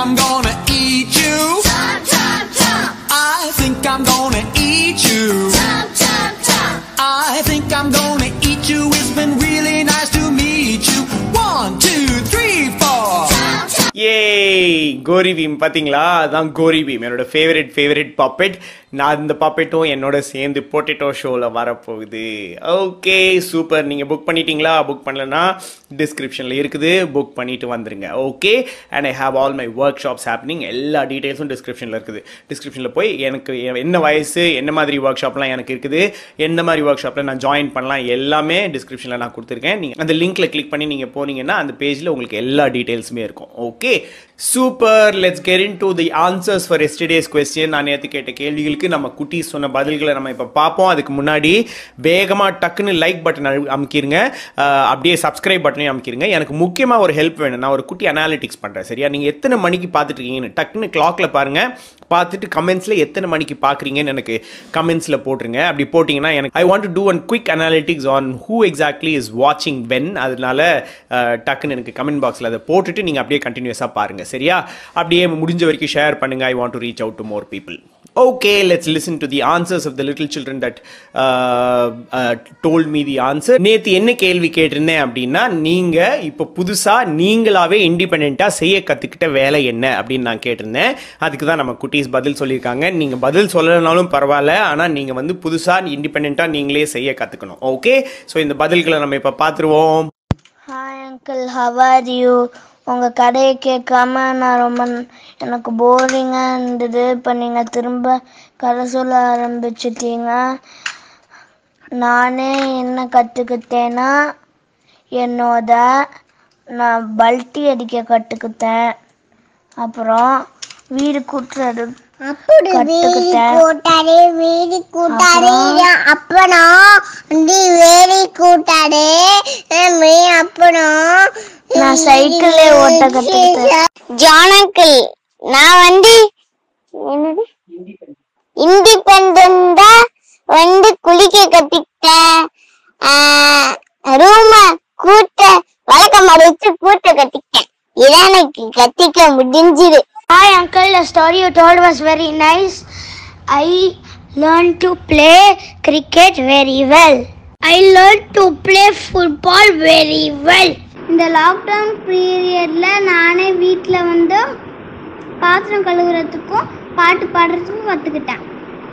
I'm gonna eat you. கோரி பீம் பார்த்தீங்களா அதுதான் கோரி பீம் என்னோட ஃபேவரட் ஃபேவரட் பாப்பெட் நான் இந்த பாப்பெட்டும் என்னோட சேர்ந்து பொட்டேட்டோ ஷோவில் வரப்போகுது. ஓகே சூப்பர் நீங்கள் புக் பண்ணிட்டீங்களா? புக் பண்ணலன்னா டிஸ்கிரிப்ஷனில் இருக்குது. புக் பண்ணிட்டு வந்துருங்க. Okay and I have all my workshops happening எல்லா டீட்டெயில்ஸும் டிஸ்கிரிப்ஷனில் இருக்குது. டிஸ்கிரிப்ஷனில் போய் எனக்கு என்ன வயசு என்ன மாதிரி ஒர்க் ஷாப்லாம் எனக்கு இருக்குது எந்த மாதிரி ஒர்க் ஷாப்பில் நான் ஜாயின் பண்ணலாம் எல்லாமே டிஸ்கிரிப்ஷனில் நான் கொடுத்துருக்கேன். நீங்கள் அந்த லிங்க்கில் கிளிக் பண்ணி நீங்கள் போனீங்கன்னா அந்த பேஜில் உங்களுக்கு எல்லா டீட்டெயில்ஸுமே இருக்கும். Okay super let's get into the answers for yesterday's question நான் நேற்று கேட்ட கேள்விகளுக்கு நம்ம குட்டி சொன்ன பதில்களை நம்ம இப்போ பார்ப்போம். அதுக்கு முன்னாடி வேகமாக டக்குன்னு லைக் பட்டன் அமுக்கிடுங்க அப்படியே சப்ஸ்கிரைப் பட்டனையும் அமுக்கிருங்க. எனக்கு முக்கியமாக ஒரு ஹெல்ப் வேணும். நான் ஒரு குட்டி அனாலிட்டிக்ஸ் பண்ணுறேன் சரியா? நீங்கள் எத்தனை மணிக்கு பார்த்துட்டு இருக்கீங்கன்னு டக்குன்னு கிளாக்ல பாருங்கள் பார்த்துட்டு கமெண்ட்ஸில் எத்தனை மணிக்கு பார்க்குறீங்கன்னு எனக்கு கமெண்ட்ஸில் போட்டுருங்க. அப்படி போட்டிங்கன்னா எனக்கு I want to do one quick analytics on who exactly is வாட்சிங் வென் அதனால டக்குன்னு எனக்கு கமெண்ட் பாக்ஸில் அதை போட்டுட்டு நீங்கள் அப்படியே கண்டினியூஸாக பாருங்கள் சரியா? அப்படியே முடிஞ்ச வரைக்கும் ஷேர் பண்ணுங்க. I want to reach out to more people okay let's listen to the answers of the little children that told me the answer நேற்று என்ன கேள்வி கேட்டிருந்தேன் அப்படின்னா நீங்கள் இப்போ புதுசாக நீங்களாவே இண்டிபெண்ட்டாக செய்ய கற்றுக்கிட்ட வேலை என்ன அப்படின்னு நான் கேட்டிருந்தேன். அதுக்கு தான் நம்ம குட்டீஸ் பதில் சொல்லியிருக்காங்க. நீங்கள் பதில் சொல்லலைனாலும் பரவாயில்ல. ஆனால் நீங்கள் வந்து புதுசாக இண்டிபெண்ட்டாக நீங்களே செய்ய கற்றுக்கணும் ஓகே ஸோ இந்த பதில்களை நம்ம இப்போ பார்த்துருவோம். Hi uncle how are you உங்கள் கதையை கேட்காம நான் ரொம்ப எனக்கு போரிங்காக இருந்தது. இப்போ நீங்கள் திரும்ப கதை சொல்ல ஆரம்பிச்சிட்டீங்க. நானே என்ன கற்றுக்கிட்டேன்னா என்னோட நான் பல்ட்டி அடிக்க கற்றுக்கிட்டேன் அப்புறம் வீடு கூட்டுறது வீடு கூட்டாரு அப்புறம் வந்து வேடி கூட்டாரு அப்புறம் நான் சைக்கிளே ஓட்ட கற்றுக்கிட்டேன் ஜானக்கிள் நான் வந்து என்னது இண்டிபெண்டா வந்து குளிக்க கத்துக்கிட்டேன் ரூம கூட்ட வழக்க வச்சு கூட்ட கத்துக்கிட்டேன் இதான் எனக்கு கத்திக்க முடிஞ்சுது Hi uncle, the story you told was very nice. I learned to play cricket very well. I learned to play football very well. இந்த லாக்டவுன் பீரியடில் நானே வீட்டில் வந்து பாத்திரம் கழுவுறதுக்கும் பாட்டு பாடுறதுக்கும் கற்றுக்கிட்டேன்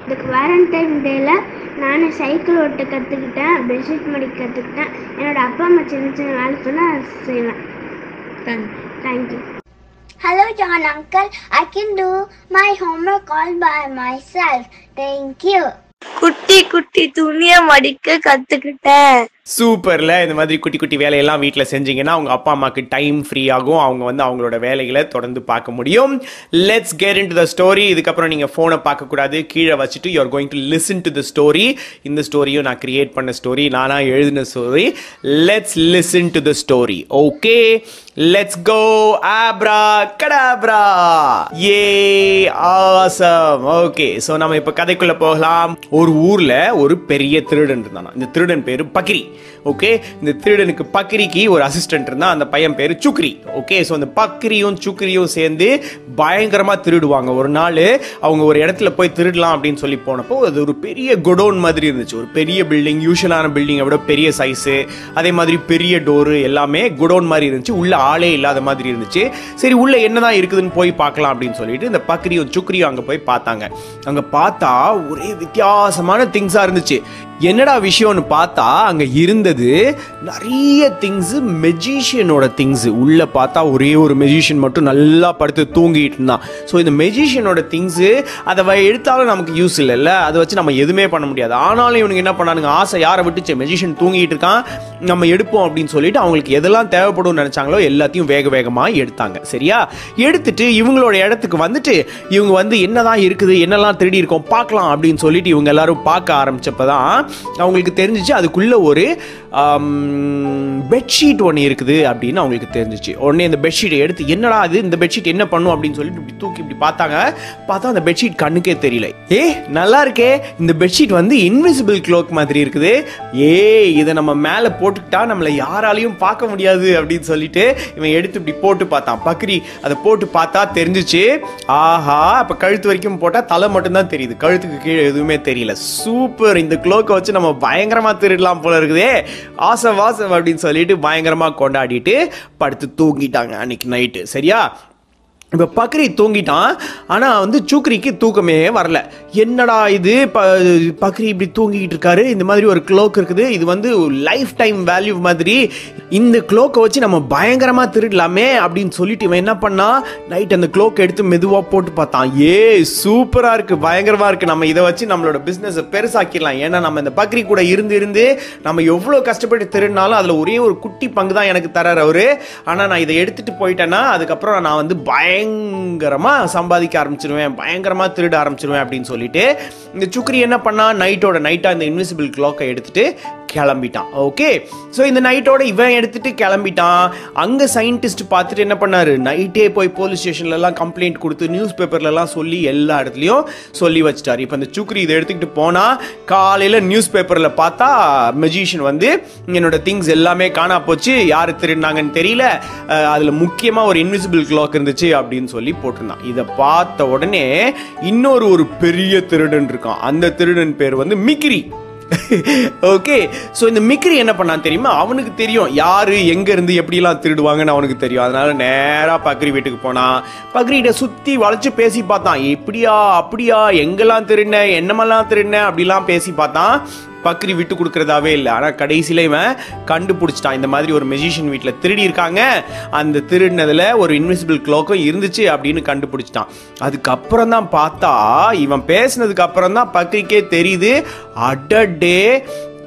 இதுக்கு வேலண்டைன் டேல நானே சைக்கிள் ஓட்ட கற்றுக்கிட்டேன் பெட்ஷீட் மடிக்க கற்றுக்கிட்டேன் என்னோட அப்பா அம்மா சின்ன சின்ன வேலை சொன்னால் செய்வேன் thank you Hello, John Uncle. I can do my homework all by myself. Thank you. குட்டி குட்டி துணிய மடிக்க கத்துக்கிட்டேன் சூப்பர்ல இந்த மாதிரி குட்டி குட்டி வேலையெல்லாம் வீட்டில் செஞ்சீங்கன்னா அவங்க அப்பா அம்மாக்கு டைம் ஃப்ரீ ஆகும். அவங்க வந்து அவங்களோட வேலைகளை தொடர்ந்து பார்க்க முடியும். Let's get into the story இதுக்கப்புறம் நீங்கள் ஃபோனை பார்க்கக்கூடாது. கீழே வச்சுட்டு you're going to listen to the story இந்த ஸ்டோரியும் நான் கிரியேட் பண்ண ஸ்டோரி நானாக எழுதின story let's listen to the story okay let's go abracadabra a awesome okay so நம்ம இப்போ கதைக்குள்ளே போகலாம். ஒரு ஊரில் ஒரு பெரிய திருடன் இருந்தானா இந்த திருடன் பேர் பக்ரி. ஓகே இந்த திருடனுக்கு பக்ரிக்கு ஒரு அசிஸ்டன்ட் இருந்தால் அந்த பையன் பேர் சுக்ரி. ஓகே ஸோ அந்த பக்ரியும் சுக்ரியும் சேர்ந்து பயங்கரமாக திருடுவாங்க. ஒரு நாள் அவங்க ஒரு இடத்துல போய் திருடலாம் அப்படின்னு சொல்லி போனப்போ அது ஒரு பெரிய குடோன் மாதிரி இருந்துச்சு. ஒரு பெரிய பில்டிங் யூஷுவலான பில்டிங்கை விட பெரிய சைஸு அதே மாதிரி பெரிய டோரு எல்லாமே குடோன் மாதிரி இருந்துச்சு. உள்ள ஆளே இல்லாத மாதிரி இருந்துச்சு. சரி உள்ள என்னதான் இருக்குதுன்னு போய் பார்க்கலாம் அப்படின்னு சொல்லிட்டு இந்த பக்ரியும் சுக்ரியும் அங்கே போய் பார்த்தாங்க. அங்கே பார்த்தா ஒரே வித்தியாசமான திங்ஸாக இருந்துச்சு. என்னடா விஷயம்னு பார்த்தா அங்கே இருந்தது நிறைய திங்ஸு மெஜிஷியனோட திங்ஸு உள்ளே பார்த்தா ஒரே ஒரு மெஜிஷியன் மட்டும் நல்லா படுத்து தூங்கிட்டு இருந்தான். ஸோ இந்த மெஜிஷியனோட திங்ஸு அதை வ- எடுத்தாலும் நமக்கு யூஸ் இல்லைல்ல. அதை வச்சு நம்ம எதுவுமே பண்ண முடியாது. ஆனாலும் இவனுக்கு என்ன பண்ணானுங்க? ஆசை யாரை விட்டுச்சு? மெஜிஷியன் தூங்கிட்டு இருக்கான். நம்ம எடுப்போம் அப்படின்னு சொல்லிட்டு அவங்களுக்கு எதெல்லாம் தேவைப்படும்னு நினச்சாங்களோ எல்லாத்தையும் வேக வேகமாக எடுத்தாங்க. சரியா? எடுத்துட்டு இவங்களோட இடத்துக்கு வந்துட்டு இவங்க வந்து என்னதான் இருக்குது என்னெல்லாம் திருடி இருக்கோம் பார்க்கலாம் அப்படின்னு சொல்லிட்டு இவங்க எல்லாரும் பார்க்க ஆரம்பிச்சப்பதான் அவங்களுக்கு தெரிஞ்சிச்சு அதுக்குள்ள ஒரு பெட்ஷீட் ஒன்று இருக்குது அப்படின்னு அவங்களுக்கு தெரிஞ்சிச்சு. உடனே இந்த பெட்ஷீட்டை எடுத்து என்னடா அது இந்த பெட்ஷீட் என்ன பண்ணும்? அப்படின்னு சொல்லிட்டு இப்படி தூக்கி இப்படி பார்த்தாங்க. பார்த்தா அந்த பெட்ஷீட் கண்ணுக்கே தெரியல. ஏ நல்லா இருக்கே. இந்த பெட்ஷீட் வந்து இன்விசிபிள் க்ளோக் மாதிரி இருக்குது. ஏ இதை நம்ம மேலே போட்டுக்கிட்டா நம்மளை யாராலையும் பார்க்க முடியாது அப்படின்னு சொல்லிட்டு இவன் எடுத்து இப்படி போட்டு பார்த்தான். பக்ரி அதை போட்டு பார்த்தா தெரிஞ்சிச்சு. ஆஹா அப்போ கழுத்து வரைக்கும் போட்டால் தலை மட்டும்தான் தெரியுது. கழுத்துக்கு கீழே எதுவுமே தெரியல. சூப்பர் இந்த க்ளோக்கை வச்சு நம்ம பயங்கரமாக திருடலாம் போல இருக்குதே. ஆசம் வாசம் அப்படின்னு சொல்லிட்டு பயங்கரமாக கொண்டாடிட்டு படுத்து தூங்கிட்டாங்க அன்னைக்கு நைட்டு சரியா? இப்போ பக்ரி தூங்கிட்டான் ஆனால் வந்து சூக்ரிக்கு தூக்கமே வரல. என்னடா இது? ப பக்ரி இப்படி தூங்கிக்கிட்டு இருக்காரு? இந்த மாதிரி ஒரு க்ளோக் இருக்குது. இது வந்து லைஃப் டைம் வேல்யூ மாதிரி. இந்த க்ளோக்கை வச்சு நம்ம பயங்கரமாக திருடலாமே அப்படின்னு சொல்லிட்டு இவன் என்ன பண்ணால் நைட் அந்த க்ளோக் எடுத்து மெதுவாக போட்டு பார்த்தான். ஏ சூப்பராக இருக்குது பயங்கரமாக இருக்குது நம்ம இதை வச்சு நம்மளோட பிஸ்னஸை பெருசாக்கிடலாம். ஏன்னா நம்ம இந்த பக்ரி கூட இருந்து இருந்து நம்ம எவ்வளோ கஷ்டப்பட்டு திருடினாலும் அதில் ஒரே ஒரு குட்டி பங்கு தான் எனக்கு தரார் அவர். ஆனால் நான் இதை எடுத்துகிட்டு போயிட்டேன்னா அதுக்கப்புறம் நான் வந்து பயங்கரமாக சம்பாதிக்க ஆரம்பிச்சிருவேன் பயங்கரமாக திருட ஆரம்பிச்சிருவேன் அப்படின்னு சொல்லிட்டு இந்த சுக்ரி என்ன பண்ணா நைட்டோட நைட்டாக இந்த இன்விசிபிள் கிளாக்கை எடுத்துட்டு கிளம்பிட்டான். ஓகே ஸோ இந்த நைட்டோட இவன் எடுத்துட்டு கிளம்பிட்டான். அங்கே சயின்டிஸ்ட் பார்த்துட்டு என்ன பண்ணாரு? நைட்டே போய் போலீஸ் ஸ்டேஷன்லலாம் கம்ப்ளைண்ட் கொடுத்து நியூஸ் பேப்பர்லலாம் சொல்லி எல்லா இடத்துலையும் சொல்லி வச்சிட்டார். இப்போ இந்த சுக்ரி இதை எடுத்துக்கிட்டு போனால் காலையில் நியூஸ் பேப்பரில் பார்த்தா மெஜிஷியன் வந்து என்னோட திங்ஸ் எல்லாமே காணா போச்சு. யார் திருடினாங்கன்னு தெரியல. அதில் முக்கியமாக ஒரு இன்விசிபிள் கிளாக் இருந்துச்சு அப்படின்னு சொல்லி போட்டிருந்தான். இதை பார்த்த உடனே இன்னொரு ஒரு பெரிய திருடன் இருக்கான். அந்த திருடன் பேர் வந்து மிக்ரி. ஓகே ஸோ இந்த மிக்ரி என்ன பண்ணான் தெரியுமா? அவனுக்கு தெரியும். யாரு எங்க இருந்து எப்படிலாம் திருடுவாங்கன்னு அவனுக்கு தெரியும். அதனால நேராக பக்ரி வீட்டுக்கு போனான். பக்ரிகிட்ட சுற்றி வளைச்சு பேசி பார்த்தான். இப்படியா அப்படியா எங்கெல்லாம் திருடின என்னமெல்லாம் திருடின? அப்படிலாம் பேசி பார்த்தான். பக்ரி விட்டு கொடுக்கறதாவே இல்லை. ஆனால் கடைசியில் இவன் கண்டுபிடிச்சிட்டான். இந்த மாதிரி ஒரு மெஜிஷியன் வீட்டில் திருடி இருக்காங்க அந்த திருடினதில் ஒரு இன்விசிபிள் க்ளோக்கும் இருந்துச்சு அப்படின்னு கண்டுபிடிச்சிட்டான். அதுக்கப்புறம் தான் பார்த்தா இவன் பேசினதுக்கு அப்புறம் தான் பக்ரிக்கே தெரியுது. அடடே!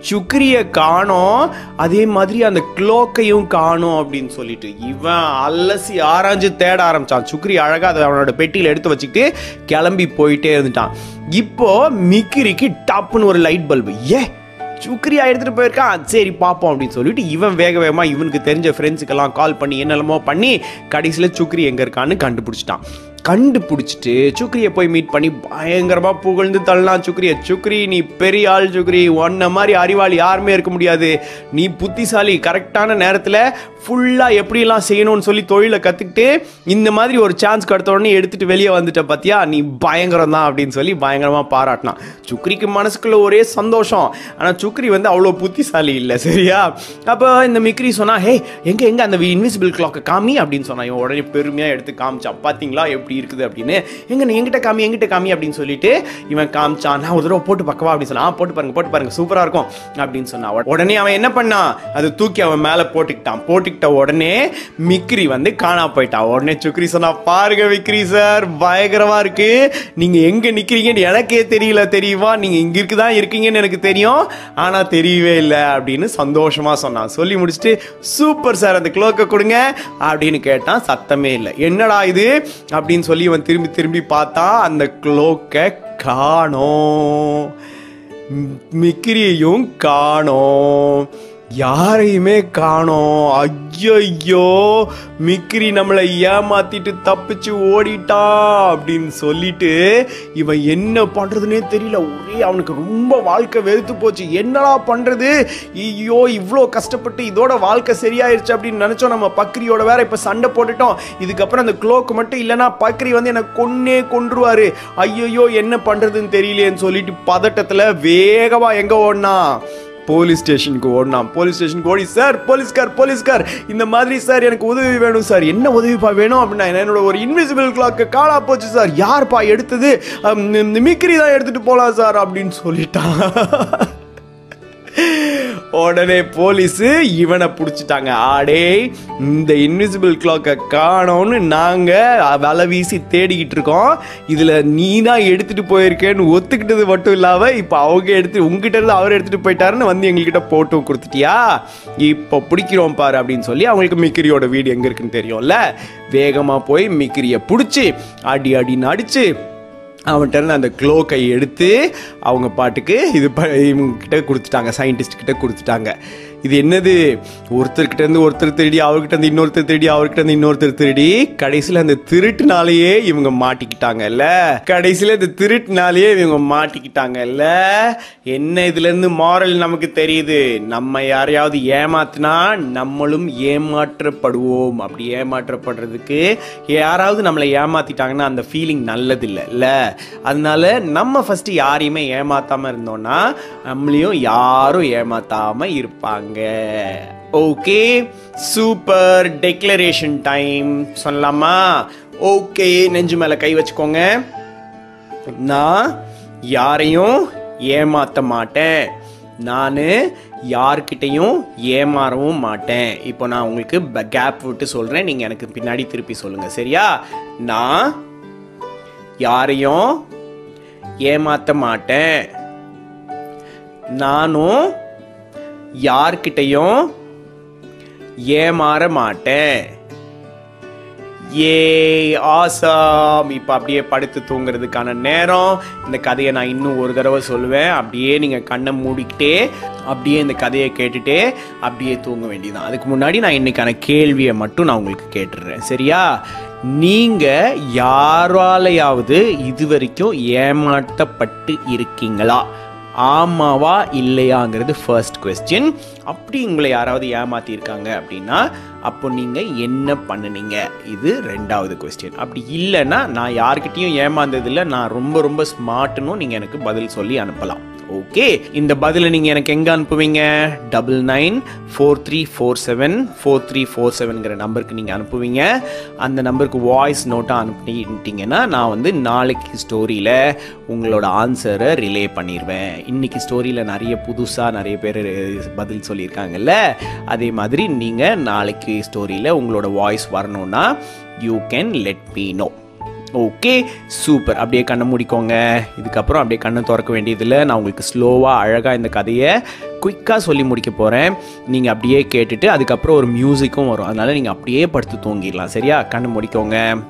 சுக்ரிய காணோம் அதே மாதிரி அந்த க்ளோக்கையும் காணோம் அப்படின்னு சொல்லிட்டு. இவன் அலசி ஆராய்ஞ்சு தேட ஆரம்பிச்சான். சுக்ரி அழகா அதை அவனோட பெட்டியில் எடுத்து வச்சுக்கிட்டு கிளம்பி போயிட்டே இருந்துட்டான். இப்போ மிக்கிரிக்கு டப்புன்னு ஒரு லைட் பல்பு ஏ சுக்ரியா எடுத்துட்டு போயிருக்கான் சரி பார்ப்போம் அப்படின்னு சொல்லிட்டு இவன் வேக வேகமா இவனுக்கு தெரிஞ்ச ஃப்ரெண்ட்ஸுக்கெல்லாம் கால் பண்ணி என்னெல்லாமோ பண்ணி கடைசியில் சுக்ரி எங்க இருக்கான்னு கண்டுபிடிச்சிட்டான். கண்டுபிடிச்சிட்டு சுக்ரியை போய் மீட் பண்ணி பயங்கரமா புகழ்ந்து தள்ளலாம் சுக்ரிய. சுக்ரி நீ பெரிய ஆள் சுக்ரி. உன்ன மாதிரி அறிவாளி யாருமே இருக்க முடியாது. நீ புத்திசாலி கரெக்டான நேரத்தில் ஃபுல்லாக எப்படிலாம் செய்யணும்னு சொல்லி தொழிலை கற்றுக்கிட்டு இந்த மாதிரி ஒரு சான்ஸ் கிடைத்த உடனே எடுத்துட்டு வெளியே வந்துட்ட பார்த்தியா நீ பயங்கரம் தான் அப்படின்னு சொல்லி பயங்கரமாக பாராட்டினான். சுக்ரிக்கு மனசுக்குள்ள ஒரே சந்தோஷம். ஆனால் சுக்ரி வந்து அவ்வளோ புத்திசாலி இல்லை சரியா? அப்போ இந்த மிக்ரி சொன்னால் ஹே எங்கே எங்கே அந்த இன்விசிபிள் கிளாக்கை காமி? அப்படின்னு சொன்னான் இவன் உடனே பெருமையாக எடுத்து காமிச்சான். பார்த்தீங்களா எப்படி இருக்குது? அப்படின்னு. எங்கே நீ எங்கிட்ட காமி? எங்கிட்ட காமி? அப்படின்னு சொல்லிட்டு இவன் காமிச்சான். நான் ஒரு தடவை போட்டு பக்கவா அப்படின்னு சொன்னா "ஆ, போட்டு பாருங்க போட்டு பாருங்க. சூப்பராக இருக்கும். அப்படின்னு சொன்னான் உடனே அவன் என்ன பண்ணான்? அது தூக்கி அவன் மேலே போட்டுக்கிட்டான். போட்டுக்கிட்டு உடனே மிக்ரி வந்து காணா போயிட்டா. உடனே சுக்ரி சொன்னா பாருங்க விக்ரி சார் பயங்கரமா இருக்கு. நீங்க எங்க நிக்கிறீங்கன்னு எனக்கே தெரியல தெரியுமா? நீங்க இங்க இருக்குதான் இருக்கீங்கன்னு எனக்கு தெரியும். ஆனா தெரியவே இல்லை அப்படின்னு சந்தோஷமா சொன்னான் சொல்லி முடிச்சுட்டு சூப்பர் சார் அந்த க்ளோக்கை கொடுங்க அப்படின்னு கேட்டான் சத்தமே இல்லை. என்னடா இது? அப்படின்னு சொல்லி இவன் திரும்பி திரும்பி பார்த்தா அந்த க்ளோக்கை காணோம். மிக்கிரியையும் காணோம். யாரையுமே காணோம். ஐயோ மிக்ரி நம்மளை ஏமாத்திட்டு தப்பிச்சு ஓடிட்டான் அப்படின்னு சொல்லிட்டு இவன் என்ன பண்றதுனே தெரியல. ஒரே அவனுக்கு ரொம்ப வாழ்க்கை வெறுத்து போச்சு. என்னடா பண்றது? ஐயோ இவ்வளோ கஷ்டப்பட்டு இதோட வாழ்க்கை சரியாயிருச்சு அப்படின்னு நினைச்சோம். நம்ம பக்ரியோட வேற இப்ப சண்டை போட்டுட்டோம். இதுக்கப்புறம் அந்த க்ளோக்கு மட்டும் இல்லைன்னா பக்ரி வந்து என்னை கொன்னே கொன்றுவாரு. ஐயோ என்ன பண்றதுன்னு தெரியலையேன்னு சொல்லிட்டு பதட்டத்துல வேகமா எங்க ஓடனா? போலீஸ் ஸ்டேஷனுக்கு ஓடினான் போலீஸ் ஸ்டேஷனுக்கு ஓடி சார் போலீஸ்கார் போலீஸ்கார் இந்த மாதிரி சார் எனக்கு உதவி வேணும் சார். என்ன உதவிப்பா வேணும்? அப்படின்னா என்னோட ஒரு இன்விசிபிள் கிளாக்கு காலா போச்சு சார். யார்ப்பா எடுத்தது? மிக்ரி தான் எடுத்துட்டு போகலாம் சார் அப்படின்னு சொல்லிட்டான். உடனே போலீஸ் இவனை பிடிச்சிட்டாங்க. ஆடே இந்த இன்விசிபிள் கிளாக்கை காணோம்னு நாங்கள் வலை வீசி தேடிக்கிட்டு இருக்கோம். இதில் நீ தான் எடுத்துகிட்டு போயிருக்கேன்னு ஒத்துக்கிட்டது மட்டும் இல்லாமல் இப்போ அவங்க எடுத்து உங்ககிட்ட இருந்து அவர் எடுத்துகிட்டு போயிட்டாருன்னு வந்து எங்ககிட்ட போட்டோ கொடுத்துட்டியா? இப்போ பிடிக்கிறோம் பாரு அப்படின்னு சொல்லி அவங்களுக்கு மிக்கிரியோட வீடு எங்கே இருக்குன்னு தெரியும்ல? வேகமாக போய் மிக்கிரியை பிடிச்சி அடி அடின்னு நடிச்சு அவன்கிட்ட இருந்து அந்த க்ளோக்கை எடுத்து அவங்க பாட்டுக்கு இது ப இவங்கக்கிட்ட கொடுத்துட்டாங்க சயின்டிஸ்ட் கிட்ட கொடுத்துட்டாங்க. இது என்னது? ஒருத்தர்கிட்ட இருந்து ஒருத்தர் திருடி அவர்கிட்ட இருந்து இன்னொருத்தர் திருடி அவர்கிட்ட இருந்து இன்னொருத்தர் திருடி. கடைசியில் அந்த திருட்டுனாலேயே இவங்க மாட்டிக்கிட்டாங்கல்ல? கடைசியில் இந்த திருட்டுனாலேயே இவங்க மாட்டிக்கிட்டாங்கல்ல? என்ன இதுலேருந்து மாரல் நமக்கு தெரியுது? நம்ம யாரையாவது ஏமாத்தினா நம்மளும் ஏமாற்றப்படுவோம். அப்படி ஏமாற்றப்படுறதுக்கு யாராவது நம்மளை ஏமாத்திட்டாங்கன்னா அந்த ஃபீலிங் நல்லது அதனால நம்ம ஃபஸ்ட்டு யாரையுமே ஏமாத்தாமல் இருந்தோம்னா நம்மளையும் யாரும் ஏமாத்தாமல் இருப்பாங்க. ஓகே சூப்பர் டெக்ளரேஷன் டைம் சொல்லலாமா? ஓகே நெஞ்சு மேலே கை வச்சுக்கோங்க. நான் யாரையும் ஏமாற்ற மாட்டேன். நான் யார்கிட்டையும் ஏமாறவும் மாட்டேன். இப்போ நான் உங்களுக்கு கேப் விட்டு சொல்கிறேன் நீங்கள் எனக்கு பின்னாடி திருப்பி சொல்லுங்கள் சரியா? நான் யாரையும் ஏமாற்ற மாட்டேன். நானும் யார்கிட்டையும் ஏமாற மாட்டேன் ஏ ஆசாம் இப்போ அப்படியே படுத்து தூங்குறதுக்கான நேரம். இந்த கதையை நான் இன்னும் ஒரு தடவை சொல்லுவேன். அப்படியே நீங்கள் கண்ணை மூடிக்கிட்டே அப்படியே இந்த கதையை கேட்டுட்டே அப்படியே தூங்க வேண்டியதான் அதுக்கு முன்னாடி நான் இன்னைக்கான கேள்வியை மட்டும் நான் உங்களுக்கு கேட்டுடுறேன். சரியா? நீங்கள் யாராலையாவது இது வரைக்கும் ஏமாற்றப்பட்டு இருக்கீங்களா? ஆமாவா இல்லையாங்கிறது ஃபர்ஸ்ட் கொஸ்டின் அப்படி உங்களை யாராவது ஏமாத்திருக்காங்க அப்படின்னா அப்போ நீங்கள் என்ன பண்ணுனீங்க? இது ரெண்டாவது கொஸ்டின் அப்படி இல்லைன்னா நான் யார்கிட்டயும் ஏமாந்ததில்லை நான் ரொம்ப ரொம்ப ஸ்மார்ட்னும் நீங்கள் எனக்கு பதில் சொல்லி அனுப்பலாம். ஓகே இந்த பதிலை நீங்கள் எனக்கு எங்கே அனுப்புவீங்க? Double nine four three four seven four three four செவன்கிற நம்பருக்கு நீங்கள் அனுப்புவீங்க. அந்த நம்பருக்கு வாய்ஸ் நோட்டாக அனுப்பிட்டீங்கன்னா நான் வந்து நாளைக்கு ஸ்டோரியில் உங்களோட ஆன்சரை ரிலே பண்ணிடுவேன் இன்றைக்கி ஸ்டோரியில் நிறைய புதுசாக நிறைய பேர் பதில் சொல்லியிருக்காங்கல்ல? அதே மாதிரி நீங்கள் நாளைக்கு ஸ்டோரியில் உங்களோட வாய்ஸ் வரணும்னா you can let me know okay super அப்படியே கண்ணை மூடிக்கோங்க. இதுக்கப்புறம் அப்படியே கண்ணை திறக்க வேண்டியதில்லை. நான் உங்களுக்கு ஸ்லோவாக அழகாக இந்த கதையை குயிக்காக சொல்லி முடிக்க போகிறேன் நீங்கள் அப்படியே கேட்டுட்டு அதுக்கப்புறம் ஒரு மியூசிக்கும் வரும். அதனால் நீங்கள் அப்படியே படுத்து தூங்கிடலாம். சரியா? கண்ணை மூடிக்கோங்க.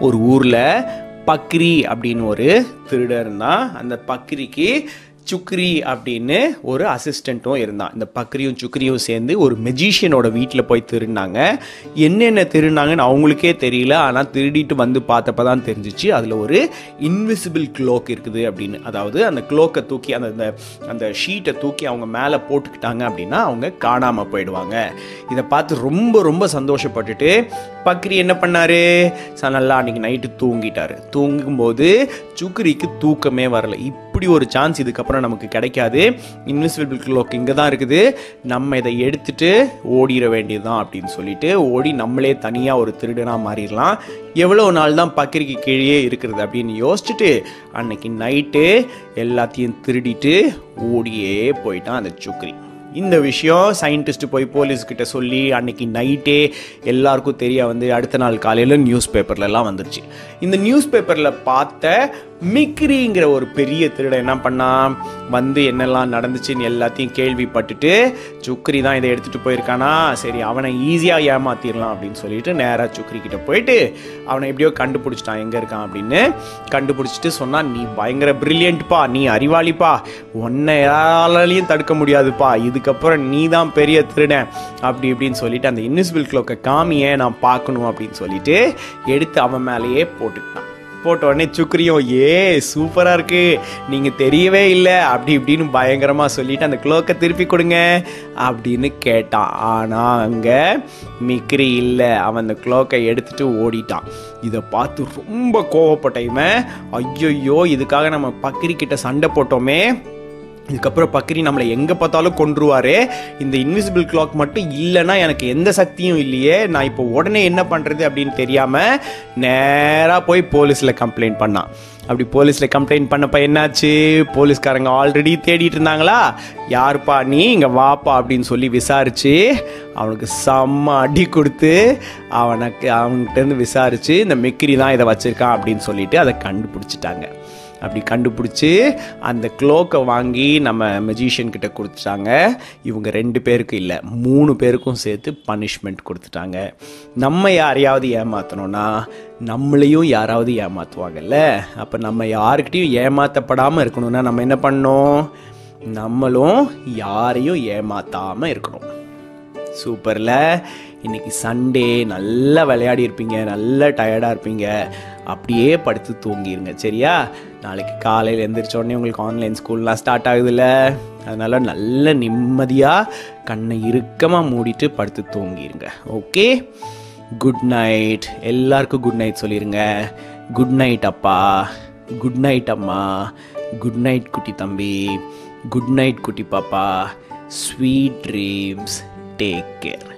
ஒரு ஊரில் பக்ரி அப்படின்னு ஒரு திருடன் அந்த பக்ரிக்கு சுக்ரி அப்படின்னு ஒரு அசிஸ்டண்ட்டும் இருந்தான். இந்த பக்ரியும் சுக்ரியும் சேர்ந்து ஒரு மெஜிஷியனோட வீட்டில் போய் திருடினாங்க என்னென்ன திருடினாங்கன்னு அவங்களுக்கே தெரியல. ஆனால் திருடிட்டு வந்து பார்த்தப்ப தான் தெரிஞ்சிச்சு. அதில் ஒரு இன்விசிபிள் க்ளோக் இருக்குது அப்படின்னு. அதாவது அந்த க்ளோக்கை தூக்கி அந்த அந்த அந்த ஷீட்டை தூக்கி அவங்க மேலே போட்டுக்கிட்டாங்க அப்படின்னா அவங்க காணாமல் போயிடுவாங்க. இதை பார்த்து ரொம்ப ரொம்ப சந்தோஷப்பட்டுட்டு பக்ரி என்ன பண்ணார்? ச- நல்லா அன்னைக்கு நைட்டு தூங்கிட்டாரு. தூங்கும்போது சுக்ரிக்கு தூக்கமே வரல. இப்படி ஒரு சான்ஸ் இதுக்கப்புறம் நமக்கு கிடைக்காது. இன்விசிபிள் க்ளோக் இங்கே தான் இருக்குது. நம்ம இதை எடுத்துட்டு ஓடிட வேண்டியதுதான் அப்படின்னு சொல்லிட்டு ஓடி நம்மளே தனியாக ஒரு திருடனாக மாறிடலாம். எவ்வளோ நாள் தான் பக்கிரிக்கு கீழே இருக்கிறது அப்படின்னு யோசிச்சுட்டு அன்னைக்கு நைட்டு எல்லாத்தையும் திருடிட்டு ஓடியே போயிட்டான் அந்த சுக்ரி இந்த விஷயம் சயின்டிஸ்ட் போய் போலீஸ்கிட்ட சொல்லி அன்னைக்கு நைட்டே எல்லாருக்கும் தெரிய வந்து அடுத்த நாள் காலையில் நியூஸ் பேப்பர்லலாம் வந்துருச்சு. இந்த நியூஸ் பேப்பரில் பார்த்த மிக்ரிங்கிற ஒரு பெரிய திருடன் என்ன பண்ணான் வந்து என்னெல்லாம் நடந்துச்சுன்னு எல்லாத்தையும் கேள்விப்பட்டுட்டு சுக்ரி தான் இதை எடுத்துகிட்டு போயிருக்கானா? சரி அவனை ஈஸியாக ஏமாத்திடலாம் அப்படின்னு சொல்லிட்டு நேராக சுக்ரி கிட்ட போயிட்டு அவனை எப்படியோ கண்டுபிடிச்சிட்டான். எங்கே இருக்கான் அப்படின்னு கண்டுபிடிச்சிட்டு சொன்னான் நீ பயங்கர பிரில்லியன்ட்ப்பா நீ அறிவாளிப்பா உன்னை யாராலையும் தடுக்க முடியாதுப்பா. இதுக்கப்புறம் நீ தான் பெரிய திருடன் அப்படி இப்படின்னு சொல்லிட்டு அந்த இன்விசிபிள் க்ளோக்கை காமியே நான் பார்க்கணும் அப்படின்னு சொல்லிட்டு எடுத்து அவன் மேலேயே போட்டுக்கிட்டான். போட்ட உடனே சுக்ரியும் ஏ சூப்பராக இருக்குது நீங்கள் தெரியவே இல்லை. அப்படி இப்படின்னு பயங்கரமாக சொல்லிட்டு அந்த க்ளோக்கை திருப்பி கொடுங்க அப்படின்னு கேட்டான். ஆனால் அங்கே மிக்ரி இல்லை. அவன் அந்த க்ளோக்கை எடுத்துகிட்டு ஓடிட்டான். இதை பார்த்து ரொம்ப கோவப்பட்ட இவன். ஐயோ இதுக்காக நம்ம பக்ரி கிட்ட சண்டை போட்டோமே. இதுக்கப்புறம் பக்ரி நம்மளை எங்கே பார்த்தாலும் கொன்றுவாரு. இந்த இன்விசிபிள் கிளாக் மட்டும் இல்லைன்னா எனக்கு எந்த சக்தியும் இல்லையே. நான் இப்போ உடனே என்ன பண்ணுறது அப்படின்னு தெரியாமல் நேராக போய் போலீஸில் கம்ப்ளைண்ட் பண்ணான். அப்படி போலீஸில் கம்ப்ளைண்ட் பண்ணப்ப என்னாச்சு? போலீஸ்காரங்க ஆல்ரெடி தேடிட்டு இருந்தாங்களா? யாருப்பா நீ? இங்கே வாப்பா அப்படின்னு சொல்லி விசாரித்து அவனுக்கு செம்ம அடி கொடுத்து அவனுக்கு அவன்கிட்டருந்து விசாரித்து இந்த மிக்கிரி தான் இதை வச்சுருக்கான் அப்படின்னு சொல்லிட்டு அதை கண்டுபிடிச்சிட்டாங்க. அப்படி கண்டுபிடிச்சி அந்த க்ளோக்கை வாங்கி நம்ம மெஜிஷியன் கிட்ட கொடுத்துட்டாங்க. இவங்க ரெண்டு பேருக்கு இல்லை மூணு பேருக்கும் சேர்த்து பனிஷ்மெண்ட் கொடுத்துட்டாங்க. நம்ம யாரையாவது ஏமாத்தணும்னா நம்மளையும் யாராவது ஏமாற்றுவாங்கல்ல அப்போ நம்ம யாருக்கிட்டையும் ஏமாற்றப்படாமல் இருக்கணும்னா நம்ம என்ன பண்ணோம் நம்மளும் யாரையும் ஏமாத்தாமல் இருக்கணும். சூப்பரில் இன்னைக்கு சண்டே நல்லா விளையாடி இருப்பீங்க நல்லா டயர்டாக இருப்பீங்க. அப்படியே படுத்து தூங்கிடுங்க சரியா? நாளைக்கு காலையில் எழுந்திரிச்சோடனே உடனே உங்களுக்கு ஆன்லைன் ஸ்கூல்லாம் ஸ்டார்ட் ஆகுதுல்ல. அதனால் நல்ல நிம்மதியாக கண்ணை இறுக்கமாக மூடிட்டு படுத்து தூங்கிடுங்க ஓகே குட் நைட் எல்லாருக்கும் குட் நைட் சொல்லிடுங்க குட் நைட் அப்பா. குட் நைட் அம்மா. குட் நைட் குட்டி தம்பி. குட் நைட் குட்டி பாப்பா. Sweet dreams take care